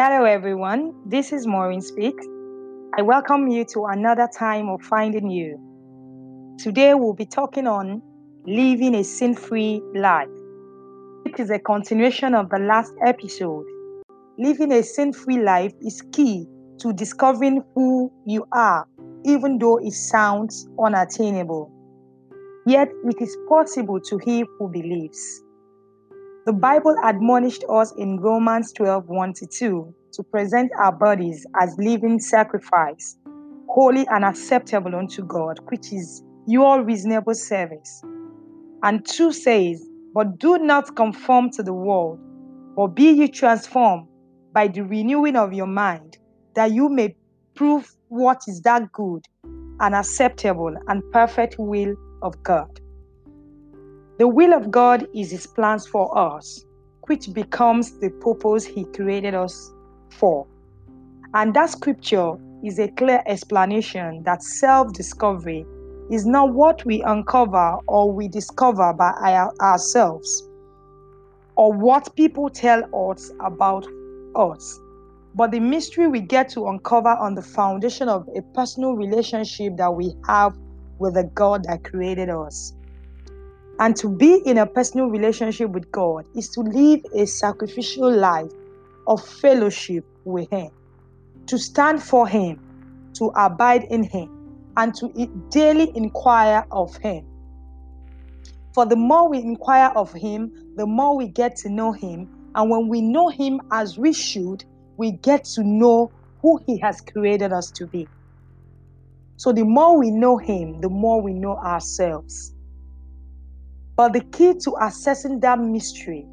Hello, everyone. This is Maureen Speaks. I welcome you to another time of finding you. Today, we'll be talking on living a sin free life. It is a continuation of the last episode. Living a sin free life is key to discovering who you are, even though it sounds unattainable. Yet, it is possible to him who believes. The Bible admonished us in Romans 12 1 to 2 to present our bodies as living sacrifice, holy and acceptable unto God, which is your reasonable service. And 2 says, But do not conform to the world, but be ye transformed by the renewing of your mind, that you may prove what is that good and acceptable and perfect will of God. The will of God is His plans for us, which becomes the purpose He created us for. And that scripture is a clear explanation that self discovery is not what we uncover or we discover by our, ourselves or what people tell us about us, but the mystery we get to uncover on the foundation of a personal relationship that we have with the God that created us. And to be in a personal relationship with God is to live a sacrificial life of fellowship with Him, to stand for Him, to abide in Him, and to daily inquire of Him. For the more we inquire of Him, the more we get to know Him. And when we know Him as we should, we get to know who He has created us to be. So the more we know Him, the more we know ourselves. But the key to accessing that mystery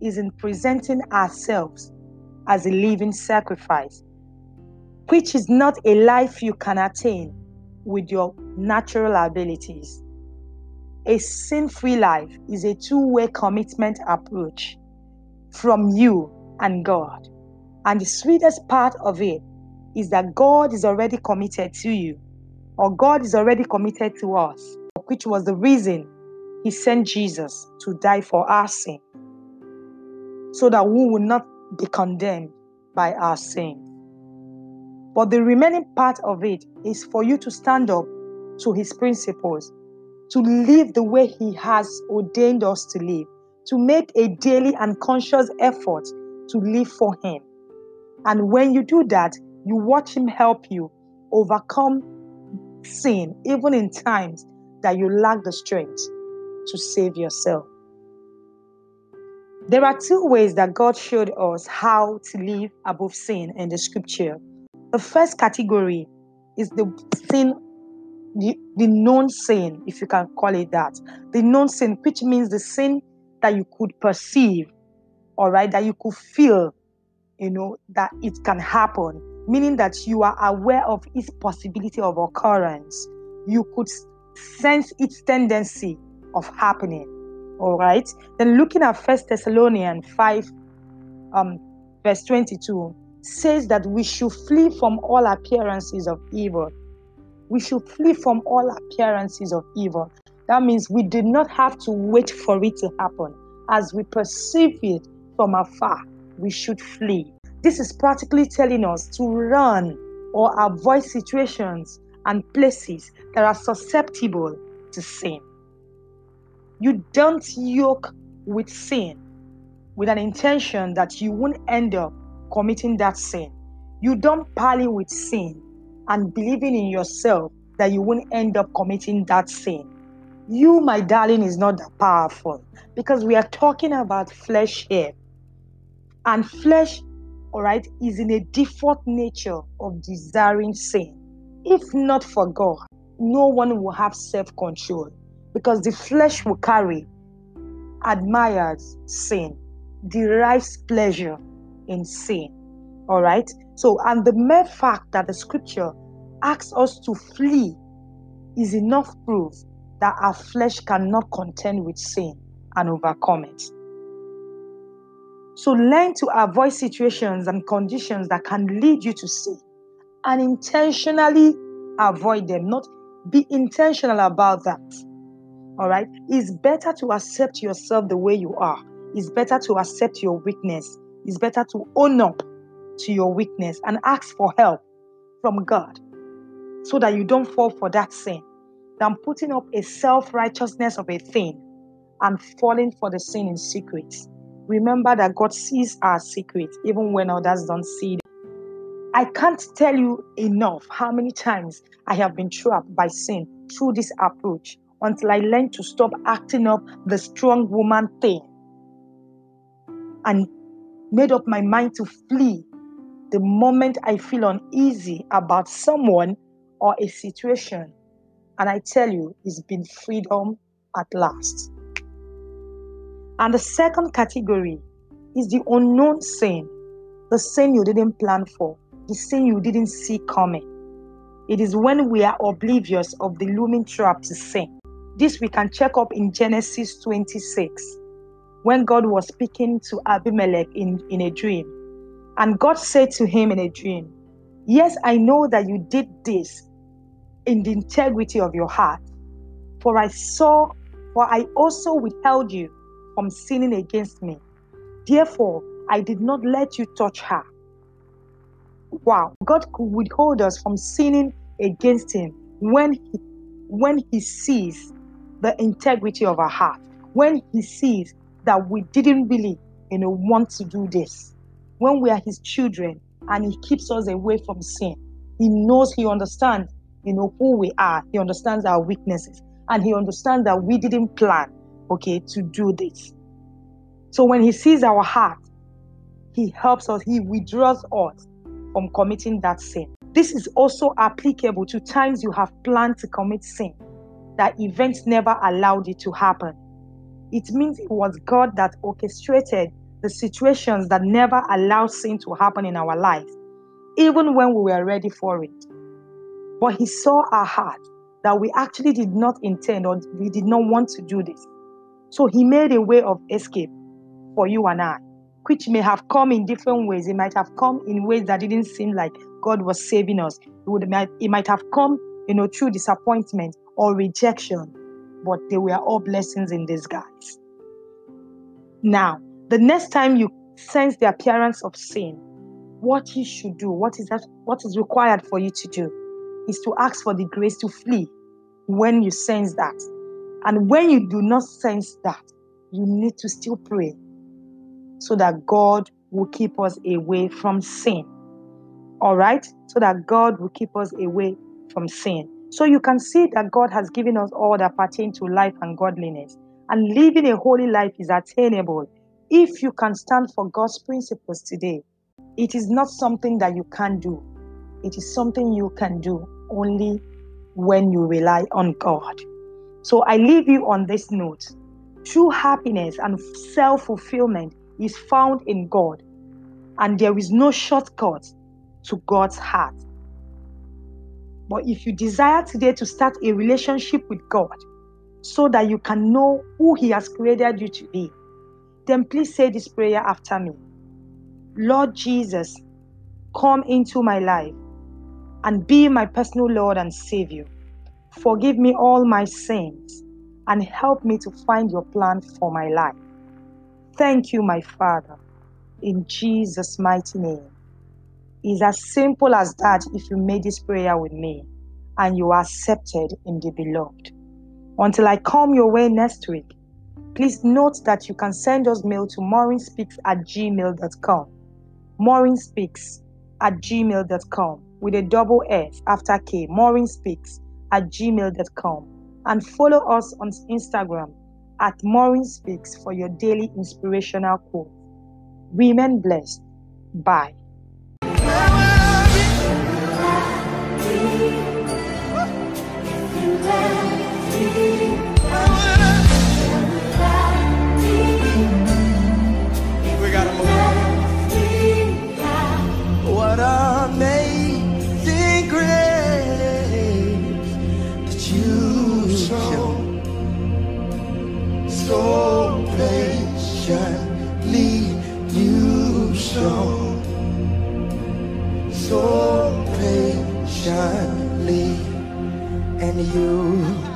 is in presenting ourselves as a living sacrifice, which is not a life you can attain with your natural abilities. A sin free life is a two way commitment approach from you and God. And the sweetest part of it is that God is already committed to you, or God is already committed to us, which was the reason he sent Jesus to die for our sin so that we will not be condemned by our sin. But the remaining part of it is for you to stand up to his principles, to live the way he has ordained us to live, to make a daily and conscious effort to live for him. And when you do that, you watch him help you overcome sin, even in times that you lack the strength to save yourself. There are two ways that God showed us how to live above sin in the scripture. The first category is the sin, the, the known sin, if you can call it that. The known sin, which means the sin that you could perceive, all right, that you could feel, you know, that it can happen, meaning that you are aware of its possibility of occurrence. You could sense its tendency of happening. All right. Then looking at First Thessalonians 5, um, verse 22, says that we should flee from all appearances of evil. We should flee from all appearances of evil. That means we did not have to wait for it to happen. As we perceive it from afar, we should flee. This is practically telling us to run or avoid situations and places that are susceptible to sin. You don't yoke with sin with an intention that you won't end up committing that sin. You don't parley with sin and believing in yourself that you won't end up committing that sin. You, my darling, is not that powerful because we are talking about flesh here. And flesh, all right, is in a default nature of desiring sin. If not for God, no one will have self control because the flesh will carry, admires sin, derives pleasure in sin. All right? So, and the mere fact that the scripture asks us to flee is enough proof that our flesh cannot contend with sin and overcome it. So, learn to avoid situations and conditions that can lead you to sin and intentionally avoid them, not be intentional about that. All right. It's better to accept yourself the way you are. It's better to accept your weakness. It's better to own up to your weakness and ask for help from God so that you don't fall for that sin than putting up a self righteousness of a thing and falling for the sin in secret. Remember that God sees our secret even when others don't see it. I can't tell you enough how many times I have been trapped by sin through this approach until I learned to stop acting up the strong woman thing and made up my mind to flee the moment I feel uneasy about someone or a situation. And I tell you, it's been freedom at last. And the second category is the unknown sin, the sin you didn't plan for, the sin you didn't see coming. It is when we are oblivious of the looming trap to sin. This we can check up in Genesis 26, when God was speaking to Abimelech in, in a dream. And God said to him in a dream, Yes, I know that you did this in the integrity of your heart. For I saw, for I also withheld you from sinning against me. Therefore, I did not let you touch her. Wow, God could withhold us from sinning against Him when He, when He sees the integrity of our heart, when He sees that we didn't really, you know, want to do this, when we are His children and He keeps us away from sin. He knows, He understands, you know, who we are. He understands our weaknesses, and He understands that we didn't plan okay, to do this. So when he sees our heart, he helps us, he withdraws us from committing that sin. This is also applicable to times you have planned to commit sin, that events never allowed it to happen. It means it was God that orchestrated the situations that never allowed sin to happen in our lives, even when we were ready for it. But He saw our heart that we actually did not intend or we did not want to do this. So he made a way of escape for you and I, which may have come in different ways. It might have come in ways that didn't seem like God was saving us. It, would, it might have come, you know, through disappointment or rejection, but they were all blessings in disguise. Now, the next time you sense the appearance of sin, what you should do, what is that, what is required for you to do, is to ask for the grace to flee when you sense that and when you do not sense that, you need to still pray so that God will keep us away from sin. All right? So that God will keep us away from sin. So you can see that God has given us all that pertain to life and godliness. And living a holy life is attainable if you can stand for God's principles today. It is not something that you can do, it is something you can do only when you rely on God. So I leave you on this note. True happiness and self fulfillment is found in God, and there is no shortcut to God's heart. But if you desire today to start a relationship with God so that you can know who He has created you to be, then please say this prayer after me Lord Jesus, come into my life and be my personal Lord and Savior. Forgive me all my sins and help me to find your plan for my life. Thank you, my Father, in Jesus' mighty name. It's as simple as that if you made this prayer with me and you are accepted in the beloved. Until I come your way next week, please note that you can send us mail to maurinspeaks at gmail.com. Maurinspeaks at gmail.com with a double S after K. Maureen Speaks at gmail.com and follow us on Instagram at Maureen Speaks for your daily inspirational quote. Remain blessed. Bye. So patiently and you